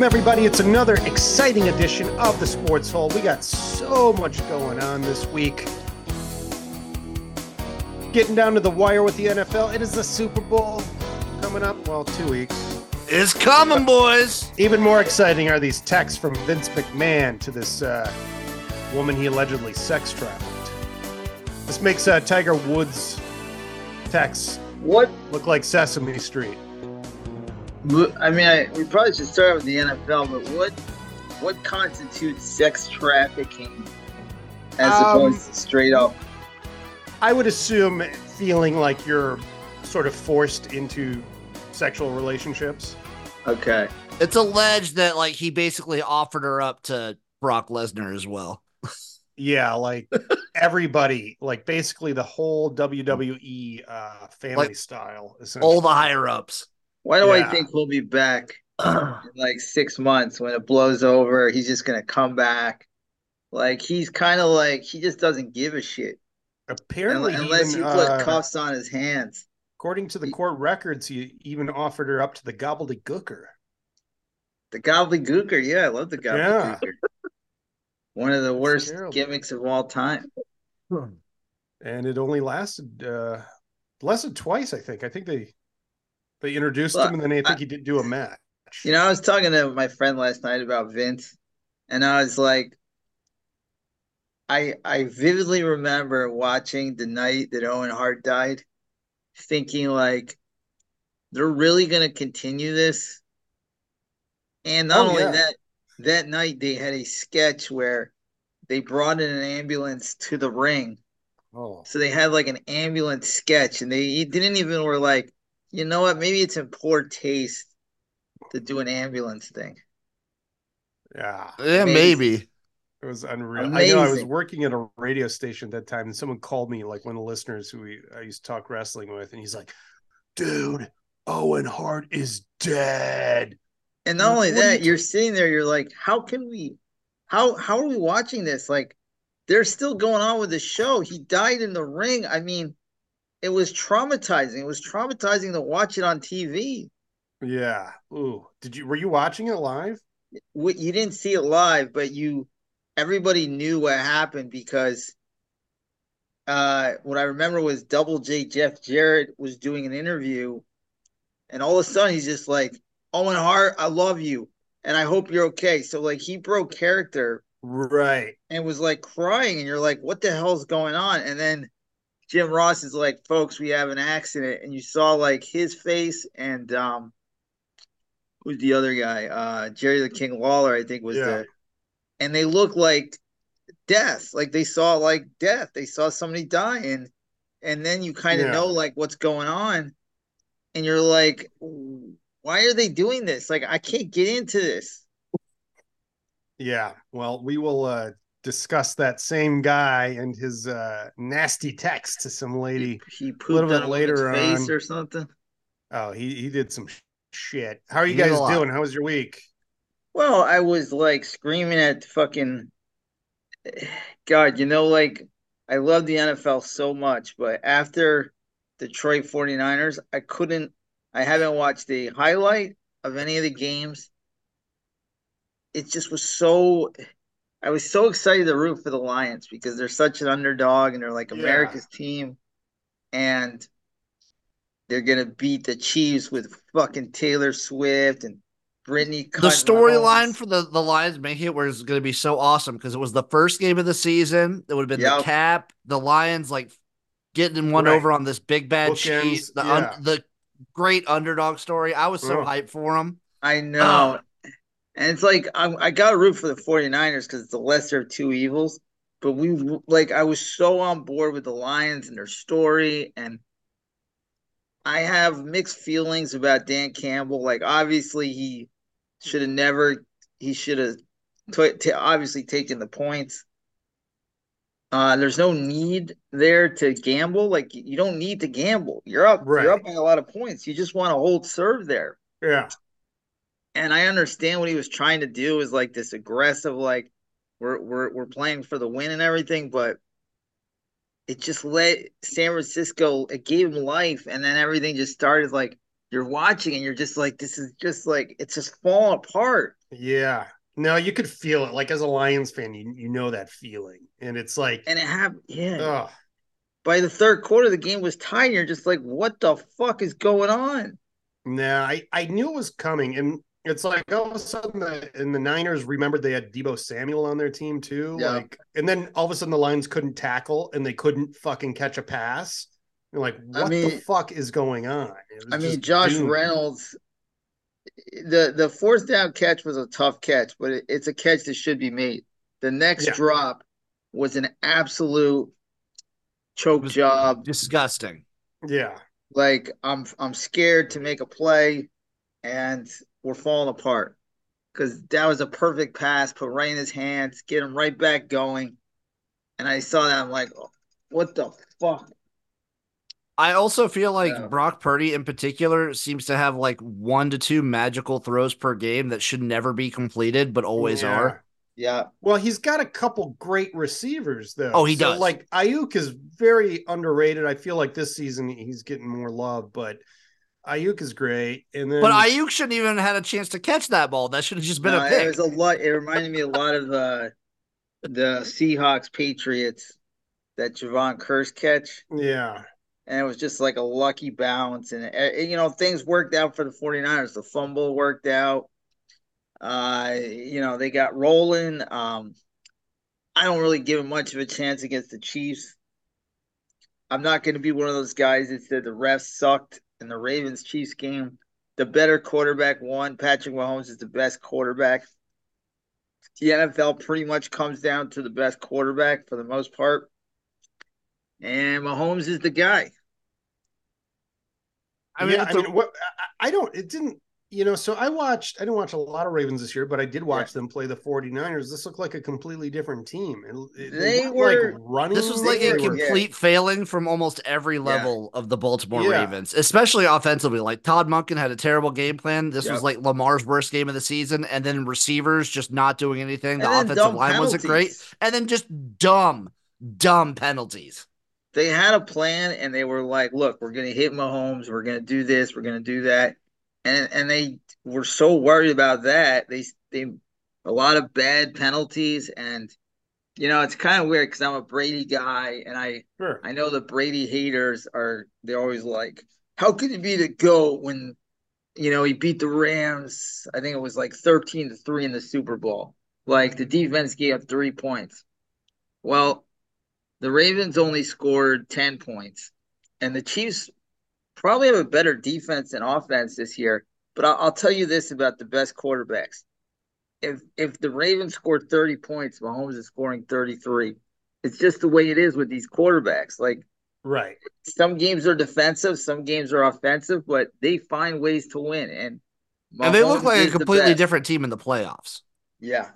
Welcome, everybody. It's another exciting edition of the Sports Hole. We got so much going on this week. Getting down to the wire with the NFL. It is the Super Bowl coming up. Well, two weeks. It's coming, boys. Even more exciting are these texts from Vince McMahon to this uh, woman he allegedly sex trafficked. This makes uh, Tiger Woods' texts What? look like Sesame Street. I mean, I, we probably should start with the NFL, but what what constitutes sex trafficking as Um, opposed to straight up? I would assume feeling like you're sort of forced into sexual relationships. Okay. It's alleged that like he basically offered her up to Brock Lesnar as well. Yeah, like everybody, like basically the whole WWE uh, family Like, style. essentially. All the higher ups. Why do Yeah. I think he'll be back in like six months when it blows over? He's just gonna come back. Like he's kind of like he just doesn't give a shit Apparently, unless even, you put uh, cuffs on his hands. according to the court records, he even offered her up to the gobbledygooker. The gobbledygooker, yeah, I love the Yeah. gobbledygooker. One of the worst gimmicks of all time. and it only lasted uh less than twice. I think. I think they they introduced Well, him, and then I think I- he did do a match. You know, I was talking to my friend last night about Vince, and I was like, I I vividly remember watching the night that Owen Hart died, thinking like, they're really gonna continue this. And not Oh, only yeah. that, that night they had a sketch where they brought in an ambulance to the ring. oh, So they had like an ambulance sketch, and they didn't even were like, you know what? Maybe it's in poor taste to do an ambulance thing. yeah. Yeah, Amazing. maybe. It was unreal. I know I was working at a radio station at that time, and someone called me, like one of the listeners who we, I used to talk wrestling with, and he's like, "Dude, Owen Hart is dead." And not only What that, you you're sitting there, you're like, how can we, how how are we watching this? Like, they're still going on with the show. He died in the ring. I mean, it was traumatizing. It was traumatizing to watch it on TV. Yeah. Ooh, did you were you watching it live? You didn't see it live, but you, everybody knew what happened because uh, what I remember was Double J Jeff Jarrett was doing an interview, and all of a sudden he's just like, Owen Hart, I love you, and I hope you're okay. So like he broke character Right. and was like crying, and you're like, what the hell's going on? And then Jim Ross is like, folks, we have an accident, and you saw like his face and um, who's the other guy? Uh, Jerry the King Lawler, I think was Yeah. the, and they look like death, like they saw like death, they saw somebody dying, and then you kind of Yeah. know like what's going on, and you're like, why are they doing this? Like I can't get into this. Yeah. Well, we will uh discuss that same guy and his uh nasty text to some lady. He pooped little bit on a later face on. or something. Oh, he he did some sh- shit. How are you He guys doing? How was your week? Well, I was like screaming at fucking God, you know, like I love the NFL so much, but after Detroit 49ers, I couldn't I haven't watched the highlight of any of the games. It just was so I was so excited to root for the Lions because they're such an underdog and they're like Yeah. America's team and they're gonna beat the Chiefs with fucking Taylor Swift and Brittany The storyline for the, the Lions making it was going to be so awesome because it was the first game of the season. It would have been the cap, the Lions like getting one Right. over on this big bad Bookends, cheese, the un- the great underdog story. I was so Ugh. hyped for them. I know. Uh, And it's like I, I got to root for the 49ers because it's the lesser of two evils. But we like I was so on board with the Lions and their story, and I have mixed feelings about Dan Campbell. Like obviously he should have never. He should have t- t- obviously taken the points. Uh, there's no need there to gamble. Like you don't need to gamble. You're up. Right. You're up by a lot of points. You just want to hold serve there Yeah. And I understand what he was trying to do is like this aggressive, like we're we're we're playing for the win and everything, but it just let San Francisco it gave him life, and then everything just started like you're watching and you're just like, this is just like it's just falling apart. Yeah. No, you could feel it. Like as a Lions fan, you you know that feeling, and it's like, And it happened. Yeah. oh, By the third quarter, the game was tied. And you're just like, what the fuck is going on? nah. I I knew it was coming, and it's like all of a sudden, the, and the Niners remembered they had Deebo Samuel on their team too. Yeah. Like, and then all of a sudden, the Lions couldn't tackle, and they couldn't fucking catch a pass. You're like, I what the fuck is going on? I mean, Josh doomed. Reynolds, the the fourth down catch was a tough catch, but it, it's a catch that should be made. The next Yeah. drop was an absolute choke job. Disgusting. Yeah. Like I'm I'm scared to make a play, and we're falling apart because that was a perfect pass, put right in his hands, get him right back going. And I saw that, I'm like, oh, what the fuck? I also feel like Yeah. Brock Purdy in particular seems to have like one to two magical throws per game that should never be completed, but always Yeah. are. Yeah, Well, he's got a couple great receivers though. Oh, he So, does. Like Aiyuk is very underrated. I feel like this season he's getting more love, but Aiyuk is great. And then But Aiyuk shouldn't even have had a chance to catch that ball. That should have just been No, a it was a lot. It reminded me a lot of uh, the Seahawks Patriots that Javon Kearse catch. yeah. And it was just like a lucky bounce. And, uh, you know, things worked out for the 49ers. The fumble worked out. Uh, you know, they got rolling. Um, I don't really give him much of a chance against the Chiefs. I'm not going to be one of those guys that said the refs sucked in the Ravens Chiefs game. The better quarterback won. Patrick Mahomes is the best quarterback. The NFL pretty much comes down to the best quarterback for the most part. And Mahomes is the guy. I mean, yeah, it's I a- mean, what I, I don't. It didn't. You know, so I watched. I didn't watch a lot of Ravens this year, but I did watch them play the 49ers. This looked like a completely different team. It, it- They weren't, were- like running. this was like a were- yeah. complete failing from almost every level of the Baltimore Yeah. Ravens, especially offensively. Like Todd Monken had a terrible game plan. This was like Lamar's worst game of the season, and then receivers just not doing anything. The And then offensive dumb line wasn't great, and then just dumb, dumb penalties. They had a plan and they were like, look, we're going to hit Mahomes. We're going to do this. We're going to do that. And and they were so worried about that. They they a lot of bad penalties and you know, it's kind of weird because I'm a Brady guy and I Sure. I know the Brady haters are they're always like, how could he be the GOAT when you know he beat the Rams? I think it was like 13 to 3 in the Super Bowl. Like the defense gave up three points. Well, the Ravens only scored 10 points, and the Chiefs probably have a better defense and offense this year. But I'll, I'll tell you this about the best quarterbacks. If if the Ravens scored 30 points, Mahomes is scoring 33 it's just the way it is with these quarterbacks. Like Right. some games are defensive, some games are offensive, but they find ways to win. And and they look like a completely different team in the playoffs. Yeah,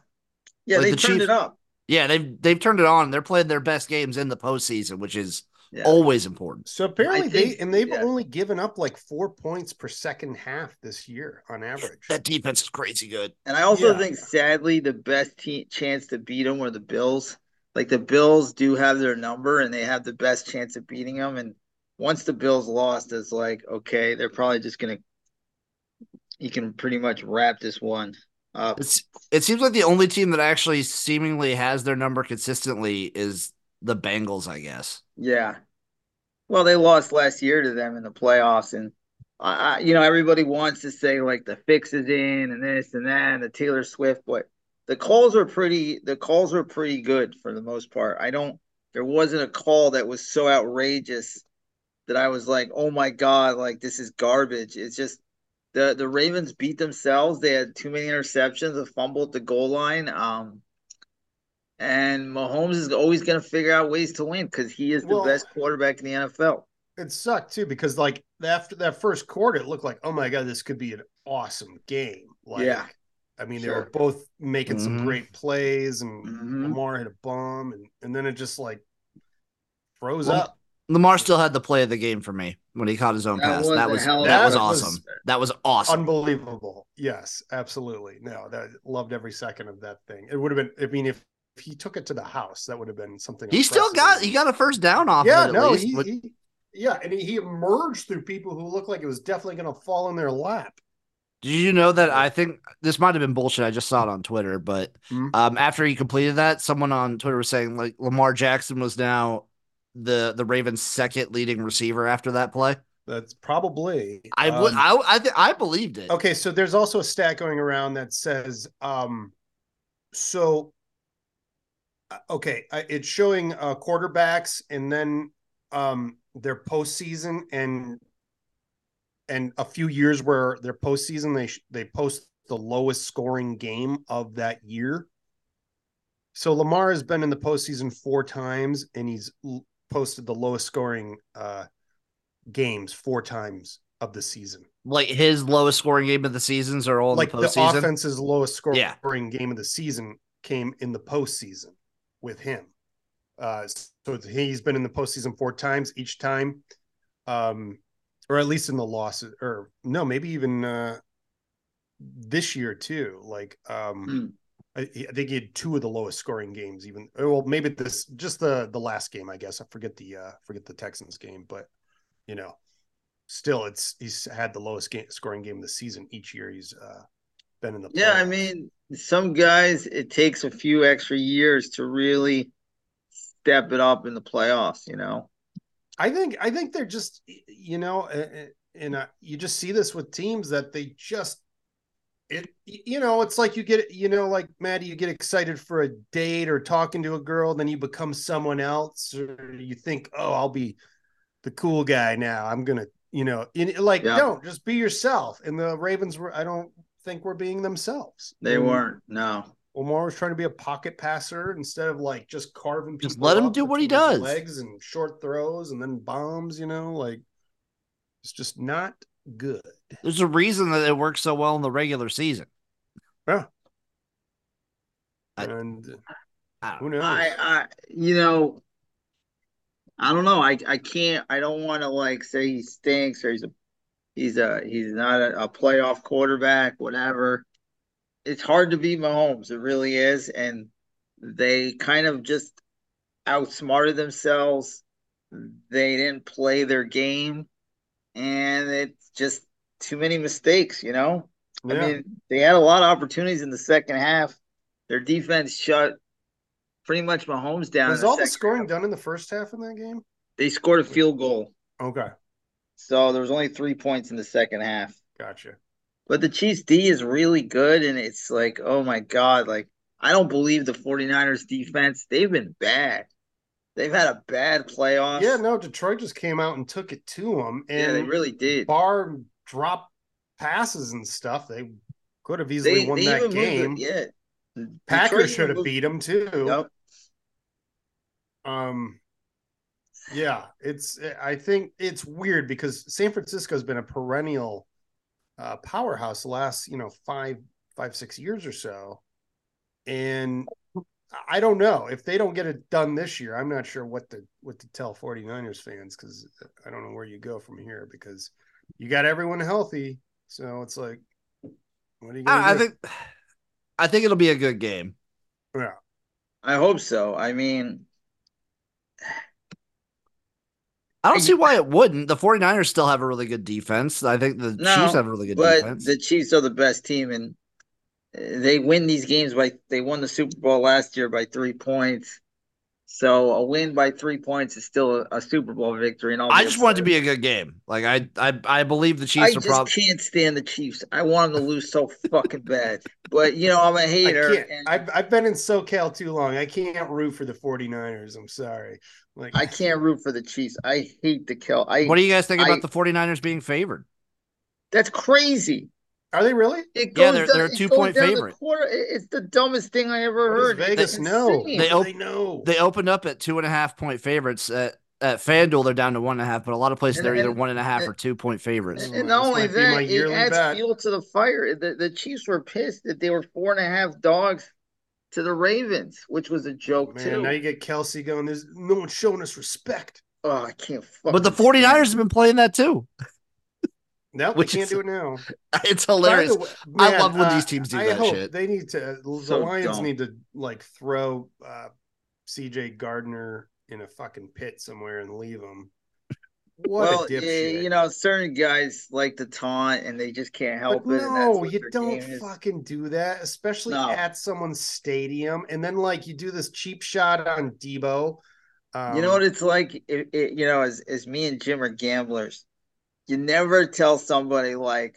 yeah, Like they the turned Chiefs- it up. Yeah, they've they've turned it on. They're playing their best games in the postseason, which is Yeah. always important. So apparently think- they and they've yeah. only given up like four points per second half this year on average. That defense is crazy good. And I also Yeah. think, sadly, the best te- chance to beat them were the Bills. Like the Bills do have their number, and they have the best chance of beating them. And once the Bills lost, it's like okay, they're probably just gonna. You can pretty much wrap this one up. It's it seems like the only team that actually seemingly has their number consistently is the Bengals, I guess. Yeah. Well, they lost last year to them in the playoffs, and I, you know, everybody wants to say like the fix is in and this and that and the Taylor Swift, but the calls are pretty. The calls were pretty good for the most part. I don't. There wasn't a call that was so outrageous that I was like, oh my god, like this is garbage. It's just the the Ravens beat themselves. They had too many interceptions, a fumble at the goal line. Um, and Mahomes is always going to figure out ways to win because he is the Well- best quarterback in the NFL. It sucked too because like after that first quarter, it looked like, oh my god, this could be an awesome game. Like, Yeah. I mean, they were both making some Mhm. great plays, and Mhm. Lamar hit a bomb, and and then it just like froze Well, up. Lamar still had the play of the game for me when he caught his own That pass. was that was hell that was That was awesome. that was awesome. Unbelievable. Yes, absolutely. No, that loved every second of that thing. It would have been. I mean, if, if he took it to the house, that would have been something. he still got he got a first down off Yeah, of it no, least. he, but- he yeah, and he, he emerged through people who looked like it was definitely going to fall in their lap. Did you know that I think this might have been bullshit? I just saw it on Twitter, but Mhm. um, after he completed that, someone on Twitter was saying like Lamar Jackson was now the the Ravens' second leading receiver after that play. That's probably. I would, um, I, I, th- I believed it. Okay, so there's also a stat going around that says, um, so, okay, uh, it's showing uh, quarterbacks and then um, their postseason and and a few years where their postseason they they post the lowest scoring game of that year. So Lamar has been in the postseason four times and he's posted the lowest scoring uh, games four times of the season Like his lowest scoring game of the seasons are all in like the the, offense's lowest scoring Yeah. game of the season came in the postseason with him. Uh, so he's been in the postseason four times each time, um, or at least in the losses, or no, maybe even uh, this year too. Like, um, Hmm. I, I think he had two of the lowest scoring games. Even well, maybe this just the the last game. I guess I forget the uh, forget the Texans game, but you know, still, it's he's had the lowest game, scoring game of the season each year. He's uh, been in the Yeah, I mean, some guys it takes a few extra years to really step it up in the playoffs. You know, I think I think they're just you know, and uh, you just see this with teams that they just it you know it's like you get you know like Maddie you get excited for a date or talking to a girl then you become someone else or you think oh I'll be the cool guy now I'm gonna you know in, like Yeah. don't just be yourself and the Ravens were I don't think were being themselves they And weren't. No, Omar was trying to be a pocket passer instead of like just carving people Just let him do what he does. legs and short throws and then bombs you know like it's just not good There's a reason that it works so well in the regular season. yeah I- and I who knows I, I, you know, I don't know. I, I can't. I don't want to like say he stinks or he's a, he's a, he's not a, a playoff quarterback. Whatever. It's hard to beat Mahomes. It really is, and they kind of just outsmarted themselves. They didn't play their game, and it's just too many mistakes. You know. I mean, they had a lot of opportunities in the second half. Their defense shut pretty much Mahomes down. was all the scoring half. done in the first half in that game They scored a field goal, okay so there was only three points in the second half. gotcha But the Chiefs D is really good, and it's like, oh my god, like I don't believe the 49ers defense. They've been bad. They've had a bad playoffs. yeah no Detroit just came out and took it to them and yeah, they really did. bar drop passes and stuff they could have easily They, won they that even game. Yeah, Packers should have beat them too Yep. Um, yeah, it's. I think it's weird because San Francisco's been a perennial uh, powerhouse the last you know five, five, six years or so, and I don't know if they don't get it done this year. I'm not sure what to what to tell 49ers fans because I don't know where you go from here because you got everyone healthy, so it's like, what are you gonna I, I think, I think it'll be a good game. yeah. I hope so. I mean, I don't see why it wouldn't. The 49ers still have a really good defense. I think the No, Chiefs have a really good defense. but defense. the Chiefs are the best team, and uh, they win these games by. They won the Super Bowl last year by three points. So a win by three points is still a, a Super Bowl victory. And I'll I be just want it to be a good game. Like I, I, I believe the I Chiefs are just probably. can't stand the Chiefs. I want them to lose so fucking bad. But you know, I'm a hater. can't. and I've, I've been in SoCal too long. I can't root for the 49ers. I'm sorry. Like I can't root for the Chiefs. I hate the kill. I What do you guys think I- about the 49ers being favored? that's crazy. Are they really? It Yeah, goes they're- down, they're a two-point goes down the favorite. quarter. It's the dumbest thing I ever What heard. Vegas It's know? They op- they know. They opened up at two and a half point favorites at at FanDuel. They're down to one and a half, but a lot of places And- they're either one and a half and- or two point favorites. Oh, and, and not only that, it adds bet. fuel to the fire. The, the Chiefs were pissed that they were four and a half dogs to the Ravens, which was a joke Man, too. now you get Kelce going. There's no one showing us respect. oh, I can't. But the fucking 49ers stand have been playing that too. No, they Which can't is- do it now. It's hilarious. way, I love when uh, these teams do I that hope shit. They need to. The So Lions dumb. need to like throw uh, C.J. Gardner in a fucking pit somewhere and leave him. What well, a dipshit. you know, certain guys like to taunt and they just can't help but it. and no, you don't fucking do that, especially No. at someone's stadium. And then like you do this cheap shot on Deebo. Um, you know what it's like? It, it, you know, as as me and Jim are gamblers, you never tell somebody like,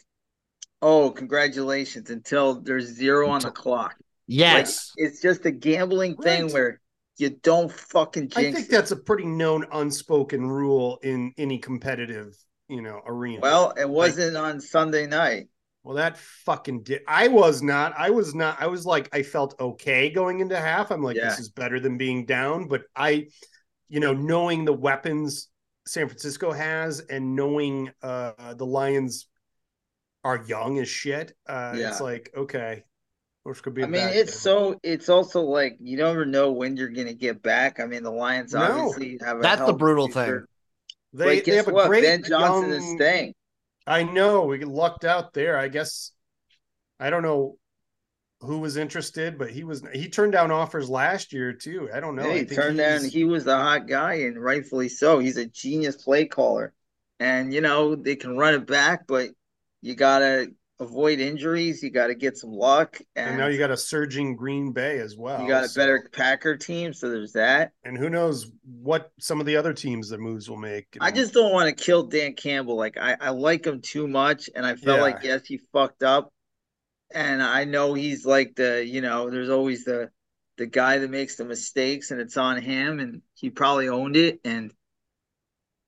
"Oh, congratulations," until there's zero on the clock. Yes. Like, it's just a gambling thing where you don't fucking I think it. that's a pretty known unspoken rule in any competitive, you know, arena. Well, it wasn't on Sunday night. Well, that fucking did. I was not. I was not. I was like, I felt okay going into half. I'm like, Yeah. this is better than being down. But I, you know, knowing the weapons San Francisco has and knowing uh the Lions are young as shit, uh, Yeah. it's like, okay, which could be. I mean, back it's down. so it's also like you never know when you're gonna get back. I mean, the Lions No. obviously have a That's the brutal future. thing. they, but they guess have a what? great Ben Johnson is young- staying. I know we lucked out there. I guess I don't know who was interested, but he was he turned down offers last year too. I don't know. Yeah, he turned down. He was the hot guy, and rightfully so. He's a genius play caller, and you know they can run it back, but you gotta avoid injuries. You gotta get some luck, and, and now you got a surging Green Bay as well. you got a so- better Packer team. So there's that. and who knows what some of the other teams the moves will make. I just don't want to kill Dan Campbell. Like I, I like him too much, and I felt Yeah. like yes, he fucked up, and I know he's like the you know, there's always the the guy that makes the mistakes, and it's on him, and he probably owned it, and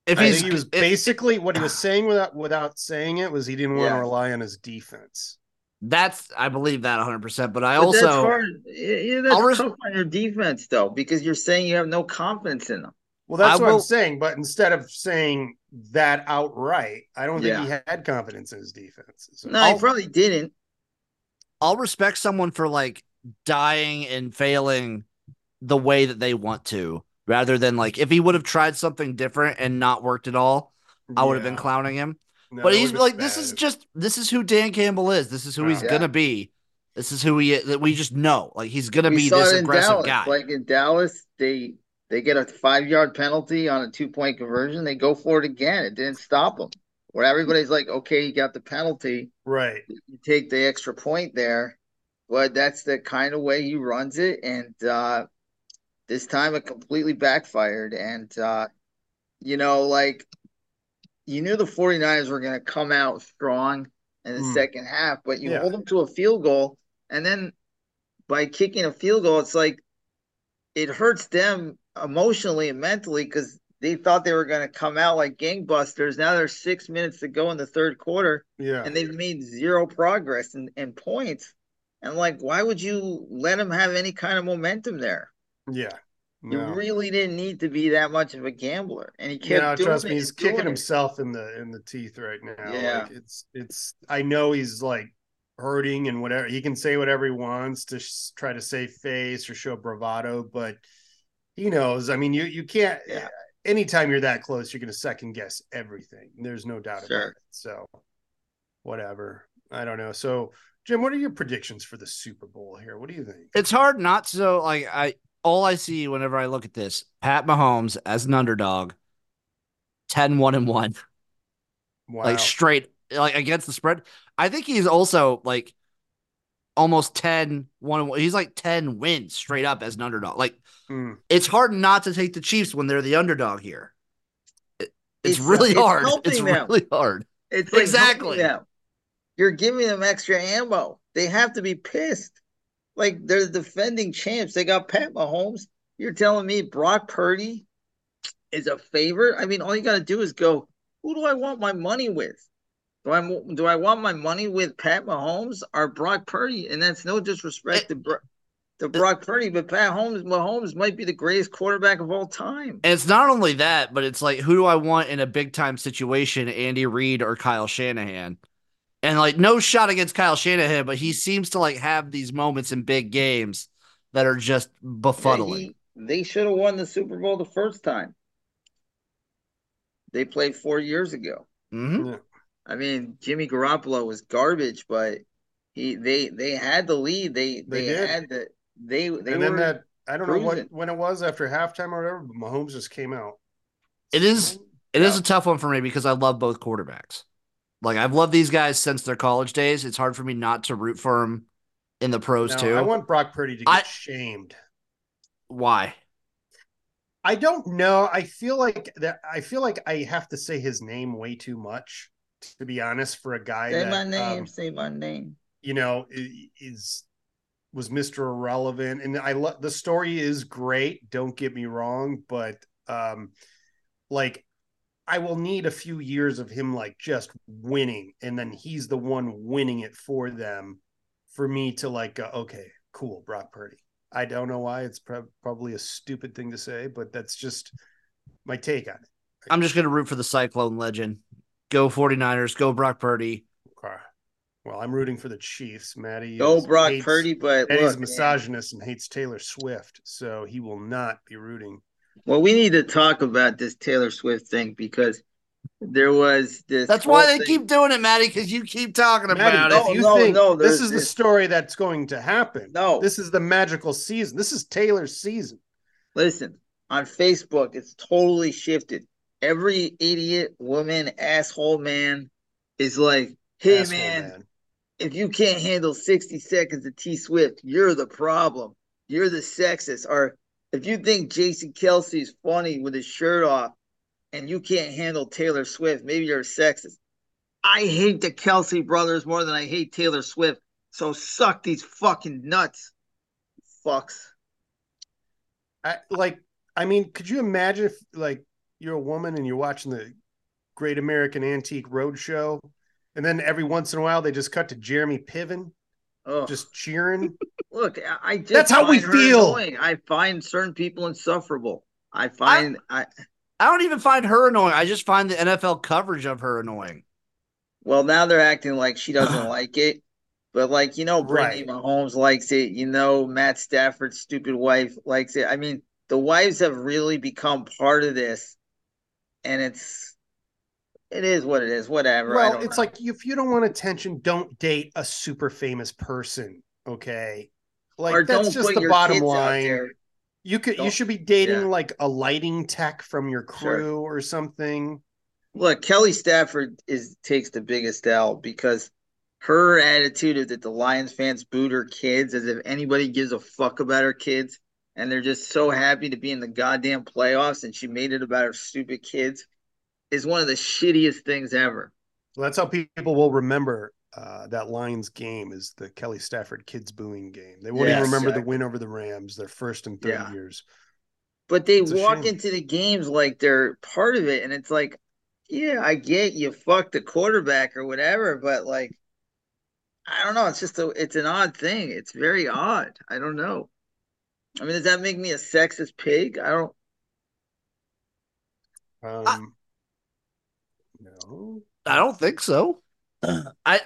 If I he's think he was if- basically what he was saying without without saying it was he didn't want Yeah. to rely on his defense. that's I believe that 100. percent But I But that's also hard. Yeah, that's I'll res- tough on your defense though, because you're saying you have no confidence in them. Well, that's I what will- I'm saying. But instead of saying that outright, I don't think Yeah. he had confidence in his defense. So, No, I'll- he probably didn't. I'll respect someone for like dying and failing the way that they want to, rather than like if he would have tried something different and not worked at all, I would have been clowning him. No, but he's like, been this is just this is who Dan Campbell is. This is who he's Yeah. gonna be. This is who he that we just know. Like he's gonna We be this it in aggressive Dallas. guy. Like in Dallas, they they get a five yard penalty on a two point conversion. They go for it again. It didn't stop them. Where everybody's like, okay, you got the penalty. right. You take the extra point there. But that's the kind of way he runs it. And uh, this time it completely backfired. And, uh, you know, like you knew the 49ers were going to come out strong in the Hmm. second half, but you Yeah. hold them to a field goal. And then by kicking a field goal, it's like it hurts them emotionally and mentally because they thought they were going to come out like gangbusters. Now there's six minutes to go in the third quarter Yeah. and they've made zero progress in, in points. And like, why would you let them have any kind of momentum there? yeah. You really didn't need to be that much of a gambler. And he kept No, trust me, he's and kicking it. himself in the in the teeth right now. Yeah. Like it's it's. I know he's like hurting and whatever. He can say whatever he wants to sh- try to save face or show bravado, but he knows. I mean, you you can't. Yeah. Anytime you're that close, you're going to second guess everything. There's no doubt Sure. about it. So, whatever. I don't know. So, Jim, what are your predictions for the Super Bowl here? What do you think? it's hard not to so like I all I see whenever I look at this, Pat Mahomes as an underdog, 10 1 and 1. Wow. like straight like against the spread. I think he's also like almost 10 1 he's like 10 wins straight up as an underdog. Like Mm. it's hard not to take the Chiefs when they're the underdog here. It- it's, It's- really it's hard. It's them. really hard. It's like Exactly. You're giving them extra ammo. They have to be pissed. Like they're the defending champs. They got Pat Mahomes. You're telling me Brock Purdy is a favorite? I mean, all you got to do is go. Who do I want my money with? Do I do I want my money with Pat Mahomes or Brock Purdy? And that's no disrespect to Bro- to Brock Purdy, but Pat Mahomes Mahomes might be the greatest quarterback of all time. And it's not only that, but it's like who do I want in a big time situation, Andy Reid or Kyle Shanahan? And like no shot against Kyle Shanahan, but he seems to like have these moments in big games that are just Yeah, befuddling. he- they should have won the Super Bowl the first time. They played four years ago. hmm Yeah. I mean, Jimmy Garoppolo was garbage, but he they they had the lead. They they, They had the they they and were then that I don't know what when it was after halftime or whatever, but Mahomes just came out. It is It is Yeah. a tough one for me because I love both quarterbacks. Like I've loved these guys since their college days. It's hard for me not to root for them in the pros No, too. I want Brock Purdy to get I- shamed. Why? I don't know. I feel like that. I feel like I have to say his name way too much, to be honest, for a guy Say that my name. um, say my name. you know i- is was Mr. Irrelevant, and I love the story is great. Don't get me wrong, but um, like I will need a few years of him like just winning, and then he's the one winning it for them, for me to like go, okay, cool, Brock Purdy. I don't know why it's prob- probably a stupid thing to say, but that's just my take on it. I'm just gonna root for the Cyclone legend. Go 49ers, go Brock Purdy. Okay. Well, I'm rooting for the Chiefs. Maddie. Go is- Brock hates- Purdy, but Maddie's look, man, misogynist and hates Taylor Swift, so he will not be rooting. well, we need to talk about this Taylor Swift thing because there was this. That's why they thing- keep doing it, Maddie, because you keep talking Maddie, about no, it. if you no, think no, this there's is the story that's going to happen, No, this is the magical season. This is Taylor's season. Listen, on Facebook, it's totally shifted. Every idiot, woman, asshole man is like, hey, Asshole man, if you can't handle 60 seconds of T Swift, you're the problem. You're the sexist. Or if you think Jason Kelce is funny with his shirt off and you can't handle Taylor Swift, maybe you're a sexist. I hate the Kelce brothers more than I hate Taylor Swift. So suck these fucking nuts. Fucks. I, like, I mean, could you imagine if, like, you're a woman and you're watching the Great American Antique Roadshow, and then every once in a while they just cut to Jeremy Piven Ugh. just cheering? Look, I- I just That's how we feel. annoying. I find certain people insufferable. I find I, I don't even find her annoying. I just find the NFL coverage of her annoying. well now they're acting like she doesn't like it. But like you know, Brittany Right. Mahomes likes it. You know, Matt Stafford's stupid wife likes it. I mean, the wives have really become part of this, and it's it is what it is. Whatever. Well, it's know. like if you don't want attention, don't date a super famous person. Okay, like or that's don't just the bottom line. You could you Don't- should be dating yeah. like a lighting tech from your Sure. crew or something. Look, Kelly Stafford is takes the biggest L because her attitude is that the Lions fans booed her kids as if anybody gives a fuck about her kids, and they're just so happy to be in the goddamn playoffs, and she made it about her stupid kids, is one of the shittiest things ever. Well, that's how people will remember uh, that Lions game is the Kelly Stafford kids booing game. They won't Yeah, even remember the win over the Rams, their first and third Yeah. years. But they It's walk into the games like they're part of it, and it's like, yeah, I get you fucked the quarterback or whatever, but like, I don't know. It's just a, it's an odd thing. It's very odd. I don't know. I mean, does that make me a sexist pig? I don't. Um, no, I don't think so. I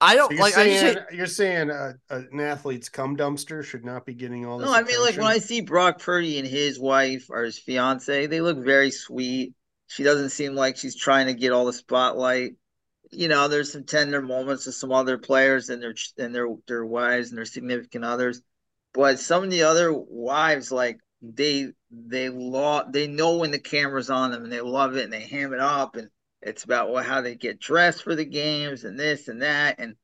I don't you're like. I just say, you're saying uh, an athlete's cum dumpster should not be getting all this. No, I mean, like when I see Brock Purdy and his wife or his fiance, they look very sweet. She doesn't seem like she's trying to get all the spotlight. You know, there's some tender moments with some other players and their and their their wives and their significant others, but some of the other wives, like they they law they know when the camera's on them and they love it and they ham it up and it's about what, how they get dressed for the games and this and that and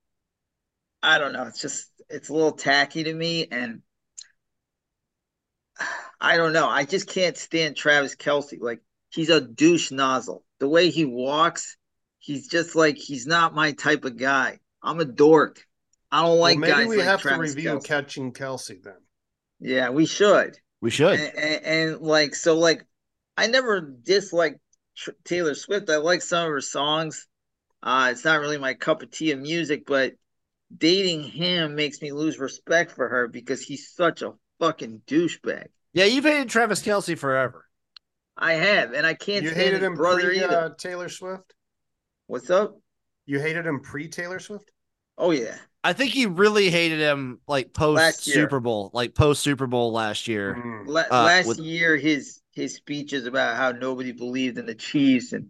I don't know. It's just it's a little tacky to me and. I don't know. I just can't stand Travis Kelce. Like he's a douche nozzle. The way he walks, he's just like he's not my type of guy. I'm a dork. I don't like well, maybe guys we like have Travis to review Kelce. catching Kelce then. Yeah, we should. we should. And, and, and, like so, like I never disliked Tr- Taylor Swift. I like some of her songs. Uh, it's not really my cup of tea of music, but dating him makes me lose respect for her because he's such a fucking douchebag. Yeah, you've hated Travis Kelce forever. I have, and I can't You hated him brother pre uh, Taylor Swift. What's up? You hated him pre Taylor Swift. Oh yeah, I think he really hated him like post Super Bowl, like post Super Bowl last year. Mm. La- Uh, last with- year his his speeches about how nobody believed in the Chiefs and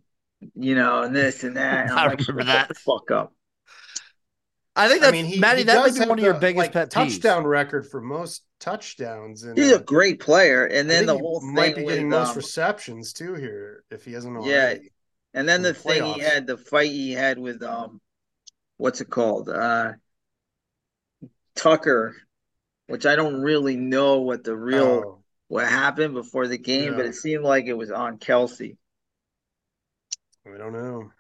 you know and this and that. And I'm I like, remember shut that. fuck up. I think I that's mean, he, Maddie. he That might be one of your biggest like, pet peeves. touchdown record for most touchdowns. And He's a great player. And I then the think he whole might be getting with, most um, receptions too here if he hasn't Yeah. and then the the thing he had, the fight he had with um, what's it called? Uh, Tucker, which I don't really know what the real Oh, what happened before the game, but it seemed like it was on Kelce. we don't know.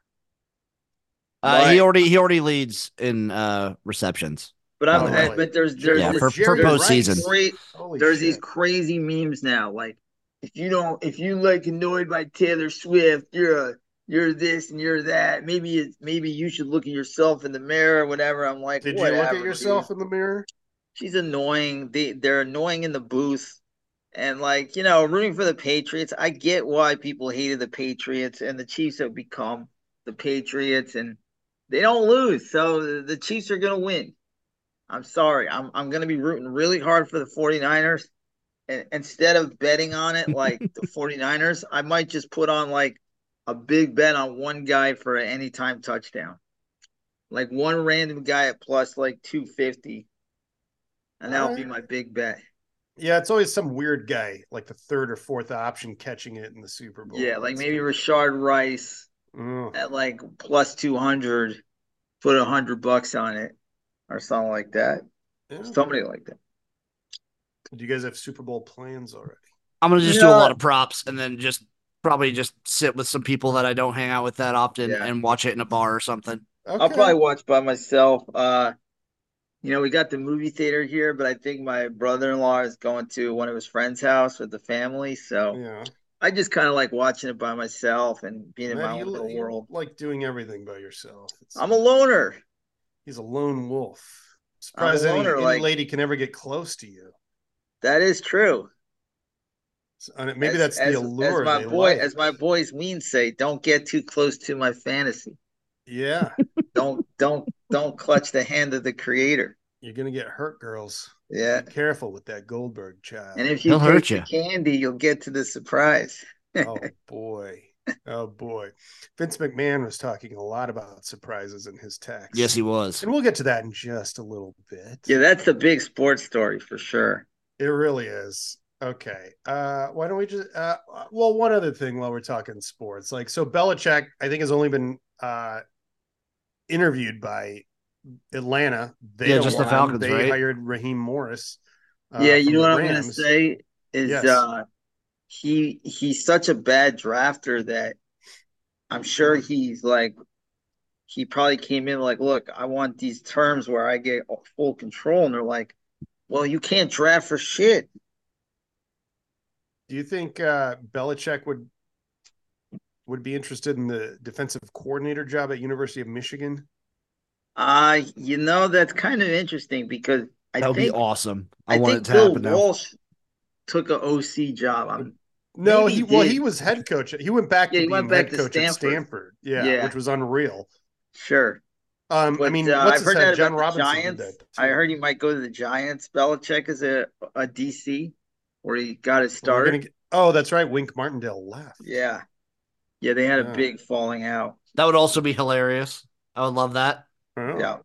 Uh, he already he already leads in uh receptions. But I'm, Oh, really? but there's there's Yeah, for- for there's postseason. these Great, Holy there's shit. these crazy memes now. Like if you don't, if you like annoyed by Taylor Swift, you're a you're this and you're that. Maybe it's maybe you should look at yourself in the mirror or whatever. I'm like, Did you look at dude. yourself in the mirror? She's annoying. They they're annoying in the booth. And like, you know, rooting for the Patriots, I get why people hated the Patriots and the Chiefs have become the Patriots and they don't lose. So the- the Chiefs are going to win. I'm sorry. I'm I'm going to be rooting really hard for the 49ers. And instead of betting on it like the 49ers, I might just put on like a big bet on one guy for an anytime touchdown. Like one random guy at plus like 250. And that'll be my big bet. Yeah, it's always some weird guy, like the third or fourth option, catching it in the Super Bowl. Yeah, like maybe good. Rashee Rice Mm. at like plus 200, put a hundred bucks on it or something like that. Yeah. Somebody like that. Do you guys have Super Bowl plans already? I'm gonna just do a lot of props and then just probably just sit with some people that I don't hang out with that often Yeah. and watch it in a bar or something. I'll probably watch by myself. Uh, you know, we got the movie theater here, but I think my brother-in-law is going to one of his friends' house with the family. So Yeah. I just kind of like watching it by myself and being in Matt, my own little world. like doing everything by yourself. It's, I'm a loner. he's a lone wolf. Surprised any, loner, any like- lady can ever get close to you. That is true. So, and maybe As- that's as, the allure. As my boy, like. as my boys Ween say, don't get too close to my fantasy. yeah, don't don't don't clutch the hand of the creator. you're gonna get hurt, girls. Yeah. Be careful with that Goldberg child. And if you He'll hurt take the you. candy, you'll get to the surprise. oh boy, oh boy, Vince McMahon was talking a lot about surprises in his text. Yes, he was. and we'll get to that in just a little bit. Yeah, that's the big sports story for sure. It really is. Okay. Uh why don't we just uh well one other thing while we're talking sports. Like so Belichick I think has only been uh interviewed by Atlanta. They Yeah, just the. Falcons, They right? hired Raheem Morris. uh, yeah, you know the what I'm gonna say is Yes. uh he he's such a bad drafter that I'm sure he's like he probably came in like, look, I want these terms where I get full control, and they're like, well, you can't draft for shit. Do you think uh Belichick would would be interested in the defensive coordinator job at University of Michigan? Uh, you know, that's kind of interesting because I think That would be awesome. I, I want it think to Bill happen now. Walsh took a OC job. I'm No, he he well he was head coach. He went back Yeah, to he went being back head to coach at Stanford. Stanford. Yeah, Yeah. which was unreal. sure. Um, I mean, uh, what's I've heard that John about Robinson did Giants. I heard he might go to the Giants. Belichick is a a DC where he got his We're start. gonna get- oh, that's right. Wink Martindale left. Yeah. Yeah, they had a Yeah. big falling out. That would also be hilarious. I would love that. Oh. Yeah.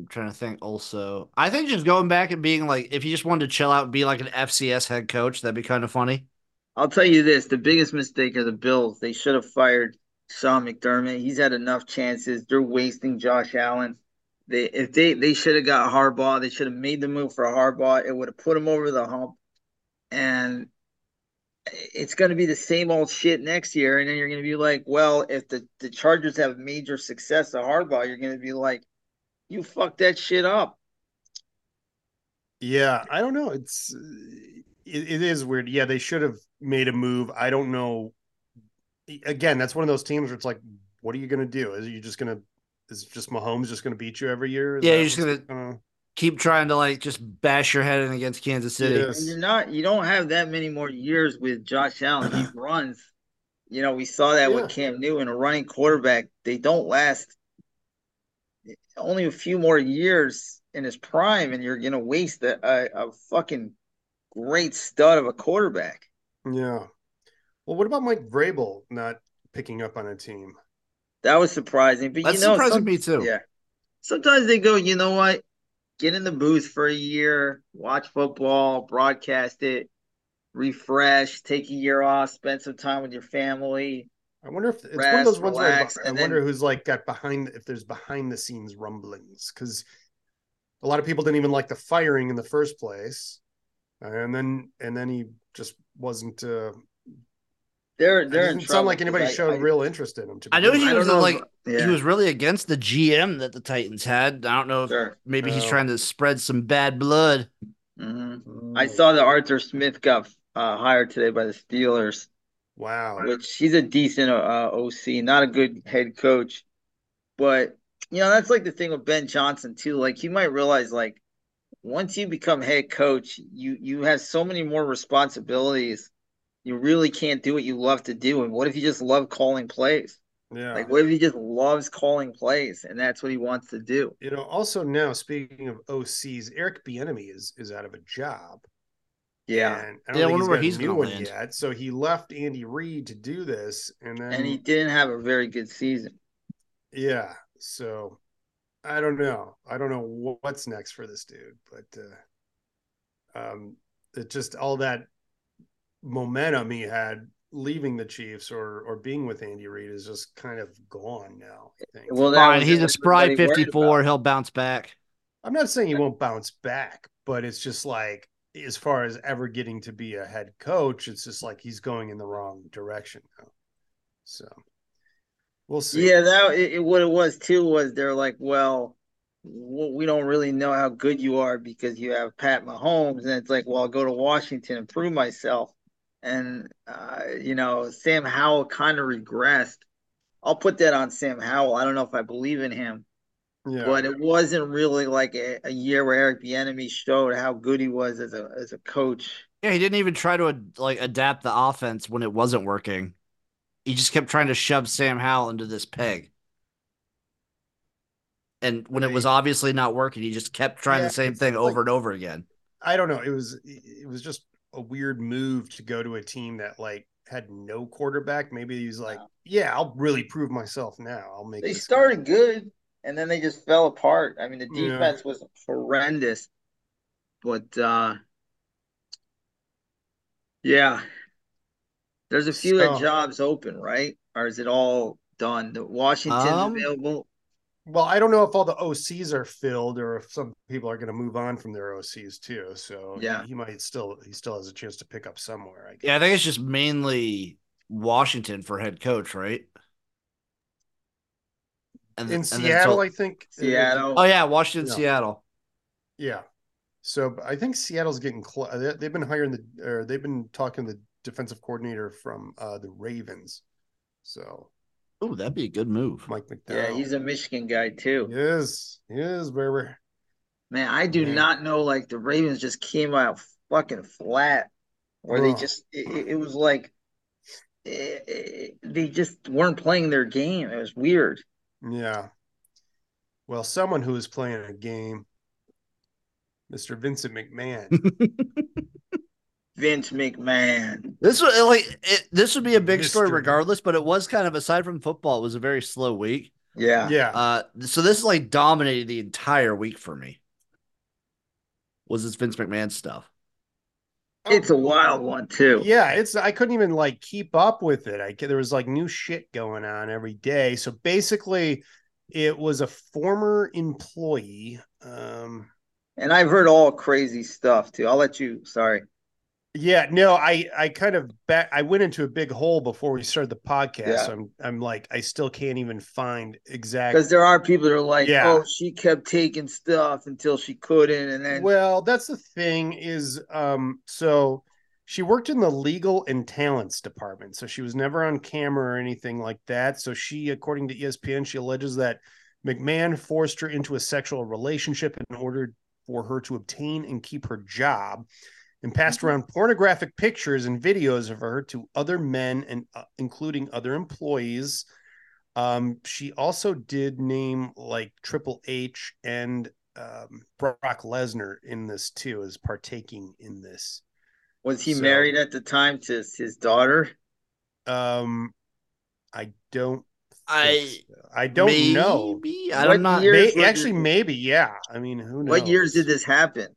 I'm trying to think also. I think just going back and being like, if you just wanted to chill out and be like an FCS head coach, that'd be kind of funny. I'll tell you this: the biggest mistake of the Bills, they should have fired Sean McDermott. He's had enough chances. They're wasting Josh Allen. They if they they should have got Harbaugh. They should have made the move for a Harbaugh. It would have put him over the hump. And it's going to be the same old shit next year. And then you're going to be like, well, if the the Chargers have major success at Harbaugh, you're going to be like, you fucked that shit up. Yeah, I don't know. It's it, it is weird. Yeah, they should have made a move. I don't know. Again, that's one of those teams where it's like, what are you going to do? Is you just going to is just Mahomes just going to beat you every year? Is Yeah, you're just gonna- gonna- Keep trying to like just bash your head in against Kansas City. Yes. You're not you don't have that many more years with Josh Allen. He runs. You know, we saw that Yeah. with Cam Newton, a running quarterback. They don't last only a few more years in his prime, and you're gonna waste a, a, a fucking great stud of a quarterback. Yeah. Well, what about Mike Vrabel not picking up on a team? That was surprising. But That's you know, surprising me too. Yeah. Sometimes they go, you know what? get in the booth for a year, watch football, broadcast it, refresh, take a year off, spend some time with your family. I wonder if it's Rest, one of those ones relax, where I and wonder who's like got behind if there's behind the scenes rumblings because a lot of people didn't even like the firing in the first place, and then and then he just wasn't. uh They're they're in doesn't trouble sound like anybody I- showed I- real interest in him. To I know he I was know like yeah, he was really against the GM that the Titans had. I don't know if sure. maybe he's Oh. trying to spread some bad blood. hmm Mm. I saw that Arthur Smith got uh, hired today by the Steelers, Wow. which he's a decent uh, OC, not a good head coach, but you know that's like the thing with Ben Johnson too. Like you might realize like once you become head coach, you you have so many more responsibilities. You really can't do what you love to do. And what if you just love calling plays? Yeah. Like what if he just loves calling plays and that's what he wants to do? you know, also now speaking of OCs, Eric Bieniemy is is out of a job. Yeah. And I don't Yeah, I wonder he's where he's gonna one land. yet. So he left Andy Reid to do this, and then And he didn't have a very good season. yeah. So I don't know. I don't know what's next for this dude, but uh, um, it just all that momentum he had leaving the Chiefs or or being with Andy Reid is just kind of gone now. I think. Well, Fine, he's a what spry 54. He'll bounce back. I'm not saying he won't bounce back, but it's just like as far as ever getting to be a head coach, it's just like he's going in the wrong direction now. So we'll see. Yeah, that it, it- what it was too was they're like, well, we don't really know how good you are because you have Pat Mahomes, and it's like, well, I'll go to Washington and prove myself. And uh, you know, Sam Howell kind of regressed. I'll put that on Sam Howell. I don't know if I believe in him, Yeah. but it wasn't really like a, a year where Eric Bieniemy showed how good he was as a as a coach. Yeah, he didn't even try to like adapt the offense when it wasn't working. He just kept trying to shove Sam Howell into this peg. And when it was obviously not working, he just kept trying Yeah, the same thing like- over and over again. I don't know. It was it was just a weird move to go to a team that like had no quarterback. Maybe he was like, yeah, I'll really prove myself now. I'll make They this guy- started good and then they just fell apart. I mean, the Yeah. defense was horrendous. But uh yeah. There's a few So- jobs open, right? Or is it all done? The Washington's Um, available. Well, I don't know if all the OCs are filled or if some people are going to move on from their OCs too. So Yeah. he, he might still he still has a chance to pick up somewhere. I guess. Yeah, I think it's just mainly Washington for head coach, right? And in and then Seattle, so- I think. uh, Seattle. oh yeah, Washington, Yeah. Seattle. yeah. So I think Seattle's getting close. They've been hiring the or they've been talking to the defensive coordinator from uh, the Ravens. So Oh, that'd be a good move. Mike Macdonald. Yeah, he's a Michigan guy too. He is. He is, baby. Man, I do Man. not know. Like the Ravens just came out fucking flat, where they just it, it- it was like eh, eh, they just weren't playing their game. It was weird. Yeah. Well, someone who is playing a game, Mr. Vincent McMahon. Vince McMahon. This would like it, this would be a big story regardless, but it was kind of aside from football, it was a very slow week. Yeah. yeah. Uh, so this like dominated the entire week for me. Was this Vince McMahon stuff? It's a wild one too. Yeah, it's I couldn't even like keep up with it. I there was like new shit going on every day. So basically, it was a former employee. Um, And I've heard all crazy stuff too. I'll let you. Sorry. Yeah, no, I I kind of back. I went into a big hole before we started the podcast. Yeah. So I'm I'm like I still can't even find exactly. Because there are people that are like, Yeah. oh, she kept taking stuff until she couldn't, and then Well, that's the thing is um so she worked in the legal and talents department. So she was never on camera or anything like that. So she according to ESPN she alleges that McMahon forced her into a sexual relationship in order for her to obtain and keep her job and passed around pornographic pictures and videos of her to other men and uh, including other employees. Um, she also did name like Triple H and um, Brock Lesnar in this too, as partaking in this. was he So- married at the time to his daughter? Um, I don't I I don't maybe, know. I What don't not. year- May, was it- actually, maybe, yeah. I mean, who knows? What years did this happen?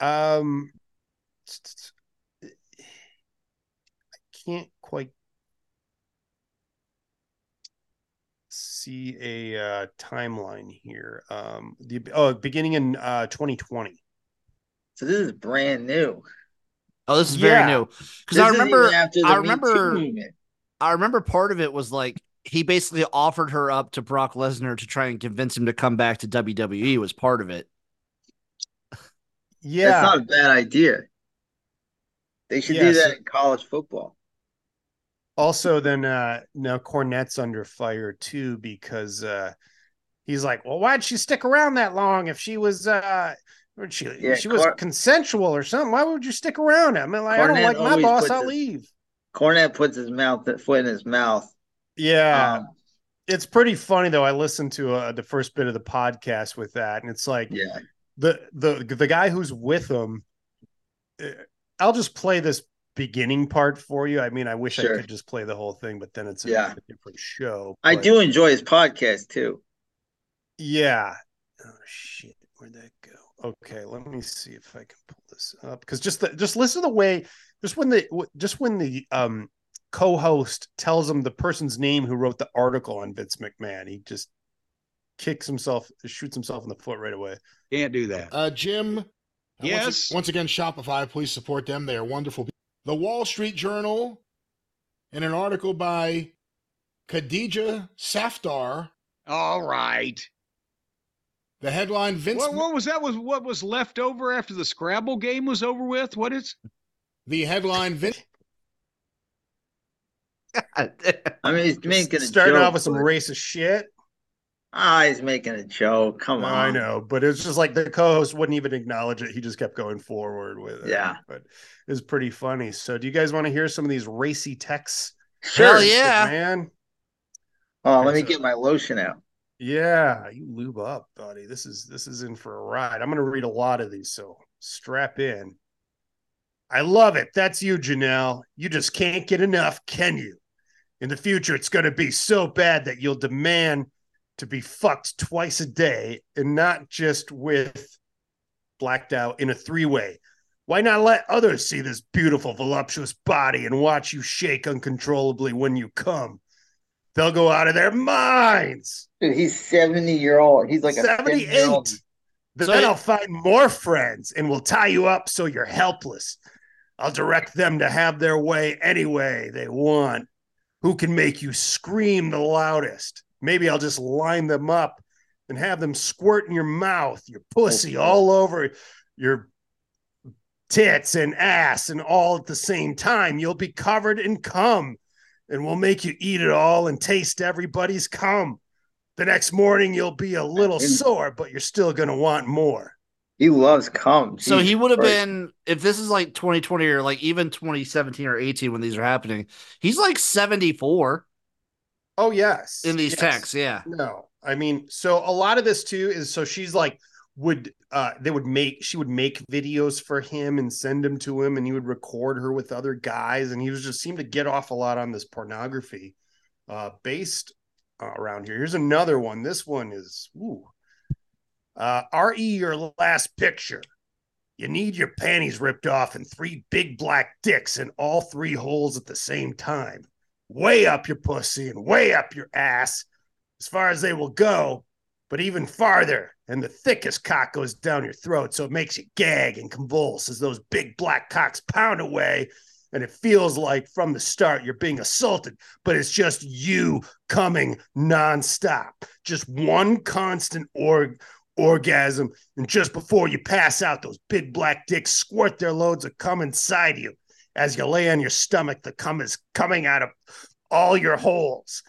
Um, I can't quite see a uh, timeline here. Um, the oh, beginning in uh 2020. So this is brand new. Oh, this is very new because I remember. I remember. I remember part of it was like he basically offered her up to Brock Lesnar to try and convince him to come back to WWE. Was part of it. Yeah, That's not a bad idea. They should Yeah, do that so- in college football. also then uh now Cornette's under fire too because uh he's like, well, why'd she stick around that long if she was uh she Yeah, she was Cor- consensual or something? Why would you stick around? I mean, like, I don't like my boss, I'll his- leave. Cornette puts his mouth foot in his mouth. Yeah. Um, it's pretty funny though. I listened to uh, the first bit of the podcast with that, and it's like yeah. the the the guy who's with him. I'll just play this beginning part for you. I mean, I wish I could just play the whole thing, but then it's a, Yeah. a different show. I do enjoy his podcast too. Yeah. Oh shit, where'd that go? Okay, let me see if I can pull this up because just the, just listen to the way just when the just when the um co-host tells him the person's name who wrote the article on Vince McMahon, he just kicks himself, shoots himself in the foot right away. Can't do that. Uh, Jim. Uh, once- Yes? Once, again, Shopify, please support them. They are wonderful. people. The Wall Street Journal, in an article by Khadeeja Safdar, All right. the headline Vince. What, what was that? Was what was left over after the Scrabble game was over with? What is? The headline Vince. I mean, he's making a Starting joke. off with some but- racist shit. Ah, he's making a joke. Come on. I know, but it's just like the co-host wouldn't even acknowledge it. He just kept going forward with it. Yeah. but it was pretty funny. So, do you guys want to hear some of these racy texts? Sure. Hell yeah. man. Oh, let me So- get my lotion out. Yeah, you lube up, buddy. This is this is in for a ride. I'm gonna read a lot of these, so strap in. I love it. That's you, Janel. You just can't get enough, can you? In the future, it's gonna be so bad that you'll demand to be fucked twice a day and not just with blacked out in a three-way. Why not let others see this beautiful, voluptuous body and watch you shake uncontrollably when you come? They'll go out of their minds. Dude, he's 70 year old. He's like 78. 70-year-old. Then So- I'll find more friends and we'll tie you up so you're helpless. I'll direct them to have their way any way they want. Who can make you scream the loudest? Maybe I'll just line them up and have them squirt in your mouth, your pussy Oh, all over your tits and ass and all at the same time. You'll be covered in cum and we'll make you eat it all and taste everybody's cum. The next morning, you'll be a little And- sore, but you're still going to want more. He loves cum. So he would have been if this is like 2020 or like even 2017 or 18 when these are happening. He's like 74 Oh, yes. in these Yes. texts. Yeah. No, I mean, so a lot of this too is so she's like, would uh they would make she would make videos for him and send them to him and he would record her with other guys and he was just seemed to get off a lot on this pornography uh based uh, around here here's another one this one is ooh uh re your last picture you need your panties ripped off and three big black dicks in all three holes at the same time way up your pussy and way up your ass as far as they will go, but even farther. And the thickest cock goes down your throat, so it makes you gag and convulse as those big black cocks pound away. And it feels like from the start you're being assaulted, but it's just you coming nonstop. Just one constant org orgasm. And just before you pass out, those big black dicks squirt their loads of cum inside you. As you lay on your stomach, the cum is coming out of all your holes.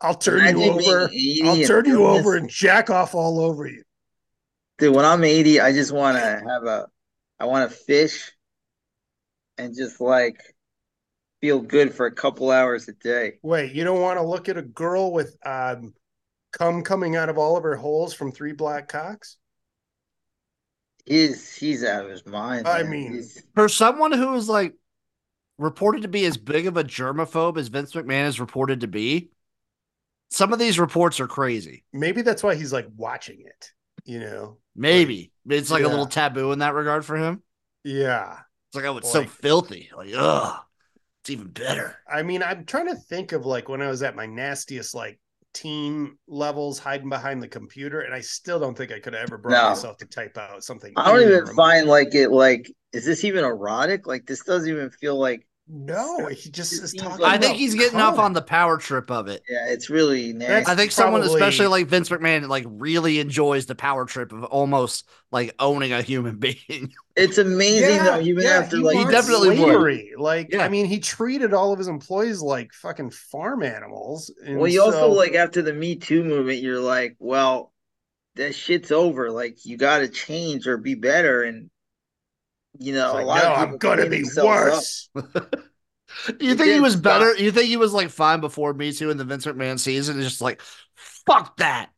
I'll turn Imagine you over. I'll turn you doing over and jack off all over you. Dude, when I'm 80, I just want to have a, I want to fish and just like feel good for a couple hours a day. Wait, you don't want to look at a girl with um cum coming out of all of her holes from three black cocks? He's he's out of his mind. I man. mean- He's- For someone who is like reported to be as big of a germaphobe as Vince McMahon is reported to be, some of these reports are crazy. Maybe that's why he's like watching it. You know? Maybe it's like a little taboo in that regard for him. Yeah. It's like, oh, it's so filthy. Like, ugh, it's even better. I mean, I'm trying to think of like when I was at my nastiest like teen levels hiding behind the computer, and I still don't think I could have ever brought No. myself to type out something. I don't even remotely- find like it like is this even erotic? Like this doesn't even feel like No, he just It is seems talking. like- I think he's getting off on the power trip of it. yeah, it's really nasty. I think someone, probably- especially like Vince McMahon, like really enjoys the power trip of almost like owning a human being. It's amazing though, even after he like He wants definitely would. Like, Yeah. I mean, he treated all of his employees like fucking farm animals. and Well, you also like after the Me Too movement, you're like, well, that shit's over. Like you got to change or be better, and you know, It's a like, lot no, of I'm gonna be worse. you It think he was stop. better? You think he was like fine before Me Too and the Vince McMahon season? It's just like, fuck that.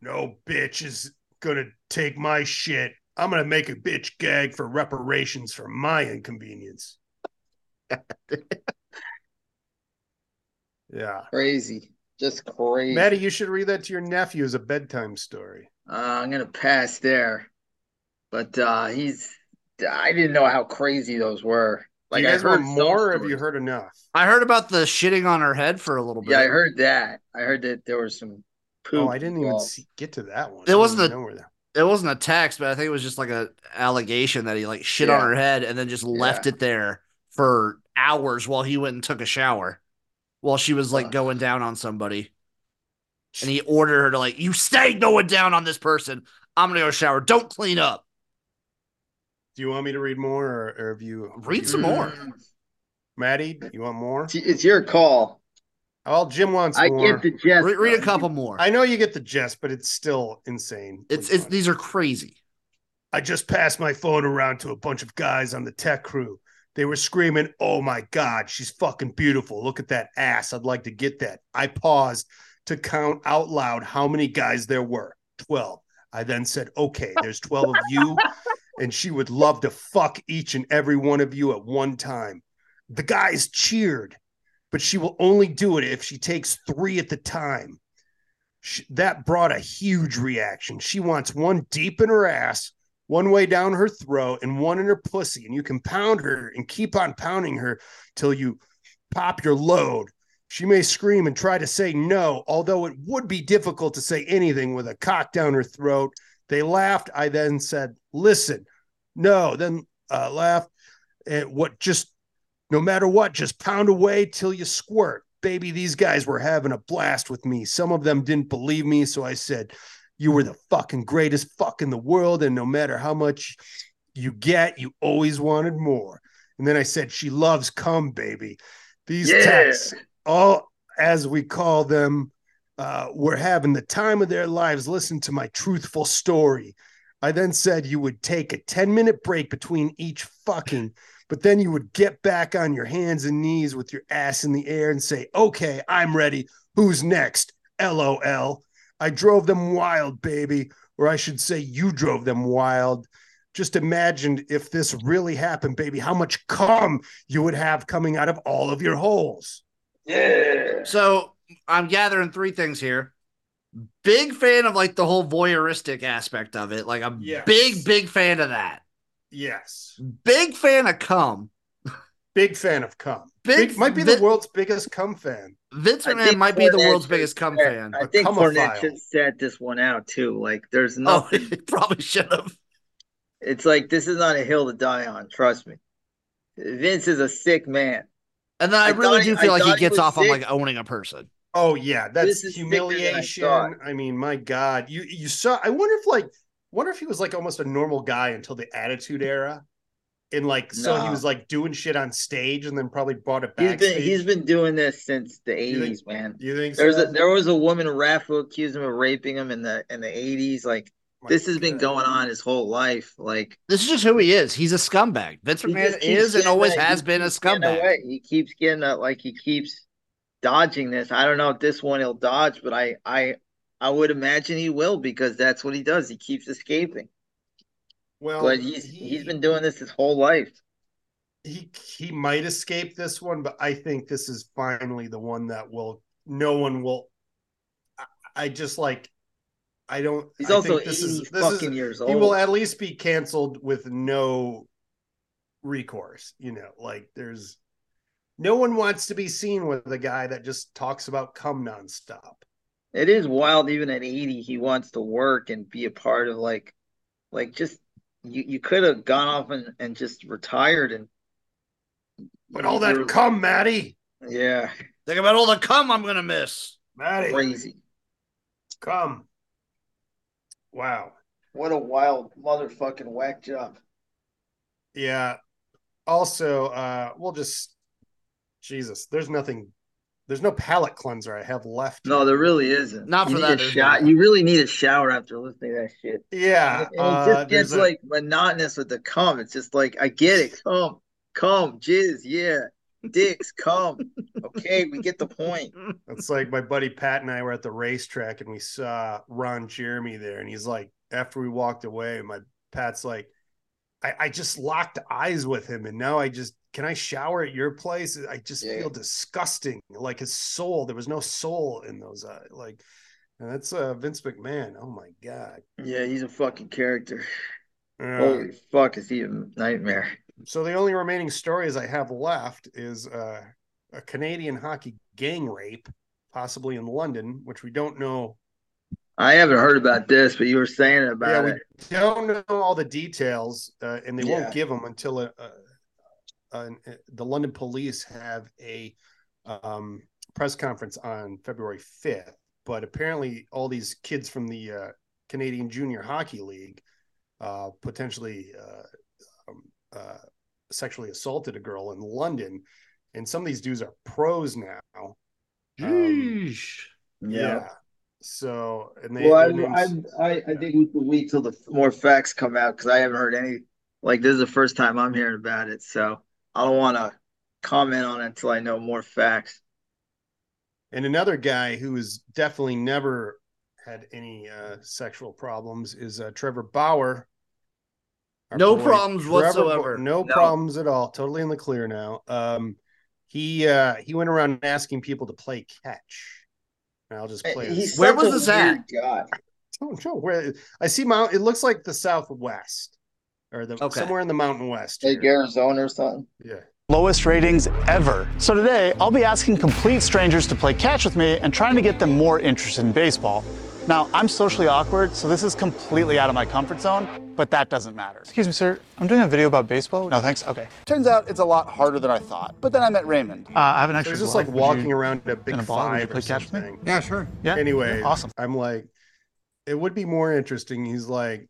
No bitch is gonna take my shit. I'm gonna make a bitch gag for reparations for my inconvenience. yeah. Crazy, just crazy. Maddie, you should read that to your nephew as a bedtime story. Uh, I'm gonna pass there, but uh he's. I didn't know how crazy those were. Like, you I heard want more or have you heard enough? I heard about the shitting on her head for a little bit. Yeah, I heard that. I heard that there was some poop. Oh, I didn't even see, get to that one. It I wasn't even a- know where that- It wasn't a text, but I think it was just like a allegation that he like shit on her head and then just left it there for hours while he went and took a shower while she was like Ugh. going down on somebody. And he ordered her to like, you stay going down on this person. I'm gonna go shower. Don't clean up. Do you want me to read more or, or have you Read some more. Mm. Maddie, you want more? It's- It's your call. Well, Jim wants I more. get the gist. Re- read a couple more. I know you get the gist, but it's still insane. It's it's these are crazy. I just passed my phone around to a bunch of guys on the tech crew. They were screaming, Oh my God, she's fucking beautiful. Look at that ass. I'd like to get that. I paused to count out loud how many guys there were 12. I then said, Okay, there's 12 of you, and she would love to fuck each and every one of you at one time. The guys cheered, but she will only do it if she takes three at the time. Sh- That brought a huge reaction. She wants one deep in her ass, one way down her throat and one in her pussy. And you can pound her and keep on pounding her till you pop your load. She may scream and try to say no, although it would be difficult to say anything with a cock down her throat. They laughed. I then said, Listen, no, then uh, laughed. And what just, no matter what, just pound away till you squirt. Baby, these guys were having a blast with me. Some of them didn't believe me. So I said, you were the fucking greatest fuck in the world. And no matter how much you get, you always wanted more. And then I said, She loves cum, baby. These Yeah. texts, all as we call them, uh, were having the time of their lives. Listen to my truthful story. I then said you would take a 10 minute break between each fucking, but then you would get back on your hands and knees with your ass in the air and say, Okay, I'm ready. Who's next? LOL. I drove them wild, baby. Or I should say, you drove them wild. Just imagine if this really happened, baby, how much cum you would have coming out of all of your holes. Yeah. So I'm gathering three things here. Big fan of like the whole voyeuristic aspect of it. Like I'm Yes. big, big fan of that. Yes. Big fan of cum. Big fan of cum. Big- Big, might be vi- the world's biggest cum fan. Vince I McMahon think might be the world's biggest cum set- fan. I A think. Cornette should set this one out too. Like, there's Oh, probably should have. It's like this is not a hill to die on. Trust me. Vince is a sick man. And then I, I really thought he- do feel I like he thought he gets was off on like owning a person. Oh yeah, that's This is sicker than I humiliation. I, mean, my God, you you saw. I wonder if like, wonder if he was like almost a normal guy until the Attitude Era, and like so he was like doing shit on stage and then probably brought it He's backstage. been he's been doing this since the eighties, man. You think There's so? a there was a woman rap who accused him of raping him in the in the eighties. Like My this has been going on his whole life. Like This is just who he is. He's a scumbag. Vince he McMahon is and always that- has he been a scumbag. away. He keeps getting that like he keeps dodging this. I don't know if this one he'll dodge, but I I I would imagine he will because that's what he does. He keeps escaping. Well, But he's he, he's been doing this his whole life. he he might escape this one, but I think this is finally the one that will no one will I just like I don't. He's I also think this 80 is this is fucking years old. he will at least be canceled with no recourse. You know, like there's no one wants to be seen with a guy that just talks about cum nonstop. It is wild, even at 80, he wants to work and be a part of like, like just you, you could have gone off and, and just retired and But all that cum, Maddie, yeah, Think about all the cum I'm gonna miss. Maddie, crazy. cum. Wow. What a wild motherfucking whack job. Yeah. Also, uh, we'll just Jesus. There's nothing. There's no palate cleanser I have left. No, there really isn't. Not you for that, a there's shower. not. You really need a shower after listening to that shit. Yeah. And it uh, just gets there's a- like monotonous with the cum. It's just like I get it. Come, come, jizz, yeah, dicks, come. Okay, we get the point. It's like my buddy Pat and I were at the racetrack and we saw Ron Jeremy there, and he's like, after we walked away, my Pat's like, I, I just locked eyes with him, and now I just can I shower at your place? I just Yeah. feel disgusting. Like his soul, there was no soul in those eyes. Like, and that's uh, Vince McMahon. Oh my god. Yeah, he's a fucking character. Uh, Holy fuck, is he a nightmare? So the only remaining stories I have left is uh, a Canadian hockey gang rape, possibly in London, which we don't know I haven't heard about this, but you were saying about yeah, we it. don't know all the details, uh, and they Yeah. won't give them until uh, uh, uh, the London police have a um, press conference on February 5th. But apparently, all these kids from the uh, Canadian Junior Hockey League uh, potentially uh, sexually assaulted a girl in London, and some of these dudes are pros now. Um, Jeez. yeah. So, and they, Well, I, I, I, I think we can wait till the more facts come out because I haven't heard any. Like this is the first time I'm hearing about it, so I don't want to comment on it until I know more facts. And another guy who has definitely never had any uh, sexual problems is uh, Trevor Bauer. Our No boy problems Trevor whatsoever. Ba- no, No. problems at all. Totally in the clear now. Um, he uh, he went around asking people to play catch. And I'll just play. He's this. Where was a this at? weird guy. I don't know where. I see Mount. It looks like the Southwest or the Okay. somewhere in the Mountain West. Like here. Arizona or something. Yeah. lowest ratings ever. So today, I'll be asking complete strangers to play catch with me and trying to get them more interested in baseball. Now, I'm socially awkward, so this is completely out of my comfort zone, but that doesn't matter. Excuse me, sir. I'm doing a video about baseball. No, thanks. Okay. Turns out it's a lot harder than I thought. But then I met Raymond. Uh, I have an So extra. it's just glove. like Would walking you- around a big in a ball, would you five play or catch with me? Yeah, sure. Yeah. anyway, awesome. I'm like, it would be more interesting. He's like,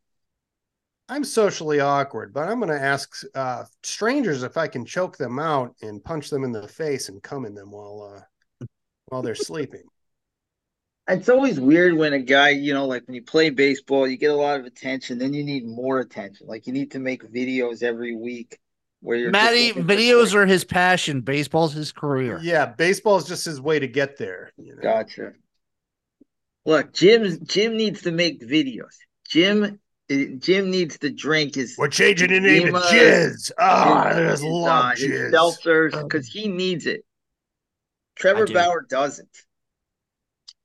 I'm socially awkward, but I'm going to ask uh, strangers if I can choke them out and punch them in the face and come in them while uh, while they're sleeping. It's always weird when a guy, you know, like when you play baseball, you get a lot of attention, then you need more attention. Like you need to make videos every week where you're just Matty, videos are his passion. Baseball's his career. Yeah, baseball is just his way to get there. You know? Gotcha. Look, Jim Jim needs to make videos. Jim eh, Jim needs to drink his We're changing the name to Lima- Jizz. Ah, I his, just his, love uh, Jizz. seltzers because he needs it. Trevor do. Bauer doesn't.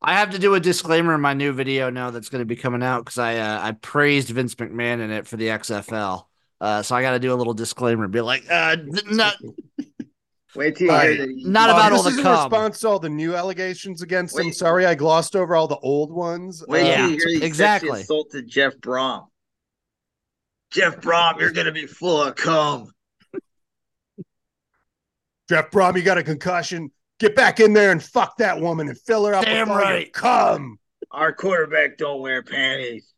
I have to do a disclaimer in my new video now that's going to be coming out because I uh, I praised Vince McMahon in it for the XFL. Uh, so I got to do a little disclaimer, be like, uh, not Wait till you hear right. that. Not about this all the is in cum. response to all the new allegations against him. Wait. Sorry, I glossed over all the old ones. Wait Uh, Yeah, till you hear he exactly. sexually assaulted Jeff Brohm. Jeff Brohm, you're gonna be full of cum. Jeff Brohm, you got a concussion. Get back in there and fuck that woman and fill her up Damn with all your right. cum. Our quarterback don't wear panties.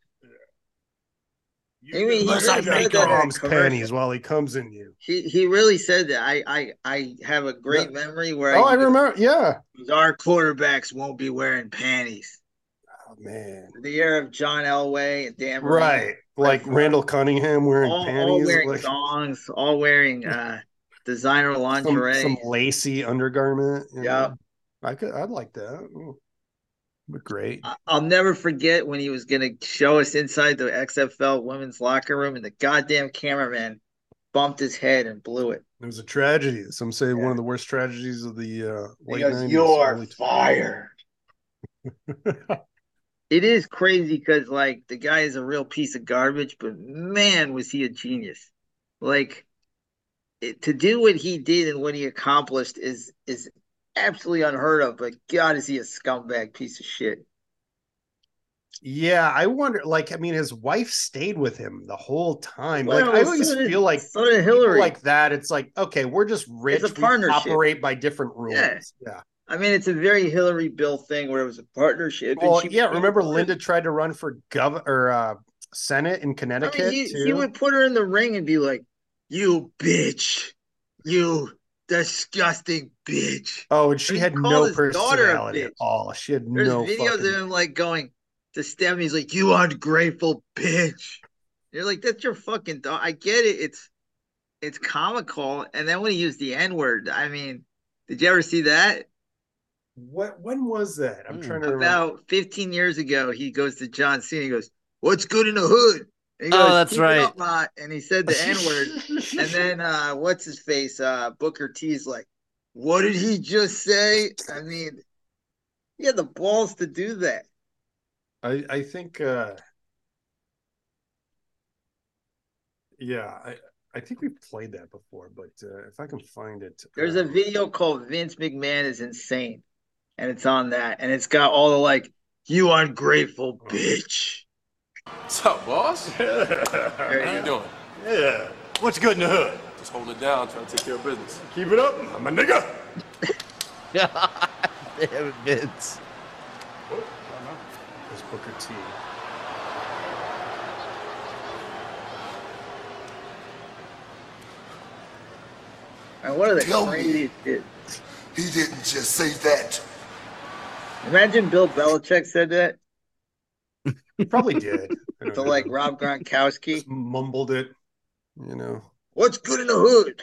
I mean, he Unless really I said make that in a Brohm's commercial. panties while he comes in you. He he really said that. I I I have a great memory where Oh, I remember. Yeah. our quarterbacks won't be wearing panties. Oh man. The era of John Elway and Dan Marino, Right. Like Randall Cunningham wearing all, all wearing like thongs, all wearing uh designer some, lingerie. some lacy undergarment. Yeah. know. I could I'd like that. Ooh. But great. I'll never forget when he was gonna show us inside the XFL women's locker room, and the goddamn cameraman bumped his head and blew it. It was a tragedy. Some say one of the worst tragedies of the uh late goes, 90s, "You're fired." it is crazy because like the guy is a real piece of garbage, but man, was he a genius! Like to do what he did and what he accomplished is is absolutely unheard of. But God, is he a scumbag piece of shit? Yeah, I wonder. Like, I mean, his wife stayed with him the whole time. like, I always so did- feel like so did Hillary. like that. It's like, okay, we're just rich. It's a we partnership. operate by different rules. Yeah. Yeah. I mean, it's a very Hillary Bill thing where it was a partnership. and Well, she yeah. Remember, Linda tried to run for gov or uh, Senate in I Connecticut mean, he, he would put her in the ring and be like, "You bitch, you disgusting bitch." oh, and she he had no his daughter a personality at all. She had There's no videos fucking. of him like going to stab. He's like, "You ungrateful bitch." You're like, "That's your fucking dog." I get it. It's it's comical. And then when he used the N word, I mean, did you ever see that? What? When was that? I'm Hmm. trying to remember. About 15 years ago, he goes to John Cena. He goes, "What's good in the hood?" And he Oh, that's right. up, Ma," And he said the N word. and then uh, what's his face? Uh, Booker T's like, "What did he just say?" I mean, he had the balls to do that. I I think. uh Yeah, I I think we've played that before, but uh, if I can find it, There's uh, a video called "Vince McMahon is insane," and it's on that, and it's got all the like, "You ungrateful bitch." What's up, boss? There How you you doing? Yeah. What's good in the hood? Just holding it down, trying to take care of business. Keep it up. I'm a nigga. Damn it, Vince. It's Booker T. And what are the Tell me. craziest? He didn't just say that. Imagine Bill Belichick said that He probably did. I don't to know. like Rob Gronkowski. Just mumbled it, you know. What's good in the hood?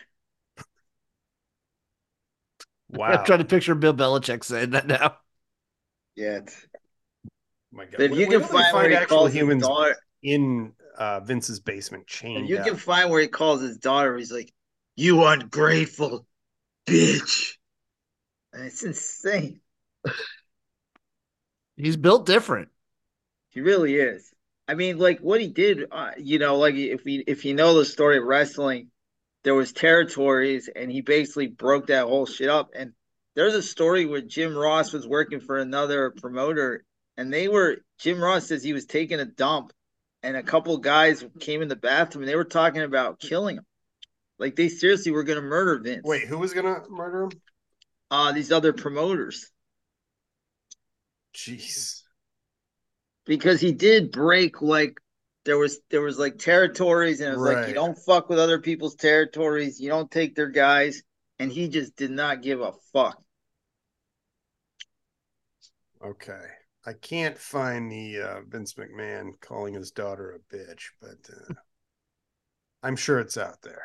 Wow. I'm trying to picture Bill Belichick saying that now. Yeah. it's- my God. If We- you we can really find where he actual calls his humans daughter, in uh, Vince's basement chained if you up. can find where he calls his daughter, he's like, "You ungrateful bitch," and it's insane. He's built different. He really is. I mean, like what he did, uh, you know, like if we if you know the story of wrestling, there was territories, and he basically broke that whole shit up. And there's a story where Jim Ross was working for another promoter, and they were Jim Ross says he was taking a dump, and a couple guys came in the bathroom, and they were talking about killing him. Like they seriously were going to murder Vince. Wait, who was gonna murder him? uh, these other promoters Jeez. Because he did break like there was there was like territories and it was like you don't fuck with other people's territories you don't take their guys and he just did not give a fuck Okay. I can't find the uh, Vince McMahon calling his daughter a bitch, but uh, I'm sure it's out there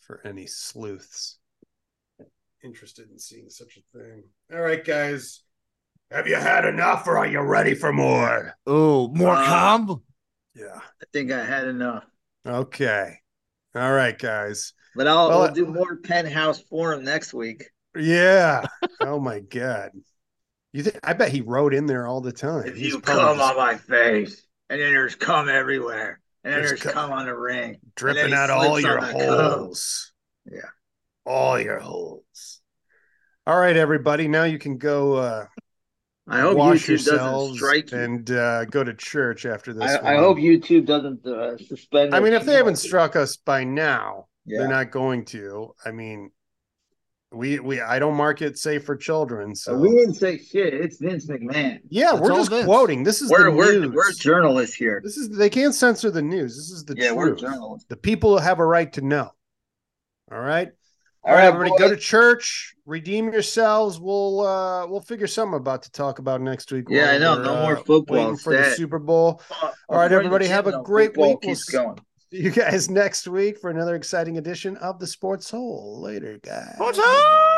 for any sleuths interested in seeing such a thing. All right, guys. Have you had enough or are you ready for more? Oh, more Uh, calm. Yeah. i think i had enough Okay. All right, guys. but i'll Well, we'll do more penthouse forum next week Yeah. oh my god. You think I bet he wrote in there all the time. if He's you probably come just on my face and then there's cum everywhere and then There's there's cum- cum on the ring dripping out all your on cum. holes. Yeah. All your holes. All right, everybody. Now you can go uh i hope wash youtube doesn't yourselves strike you and uh go to church after this. I, I hope youtube doesn't uh, suspend I mean, if they haven't channel. struck us by now, yeah they're not going to. I mean, we we I don't market safe for children, so we didn't say shit it's vince mcmahon yeah, It's we're just Vince. quoting. This is we're the we're, news. we're journalists here. This is they can't censor the news. This is the yeah, we're truth. journalists. The people have a right to know. All right. All All right, right, everybody, go to church, redeem yourselves. We'll uh we'll figure something about to talk about next week. Yeah, I know. No uh, more football. Waiting for the Super Bowl. Uh, All right, everybody, have a great football week. We'll going. See you guys next week for another exciting edition of the Sports Hole. Later, guys. What's up?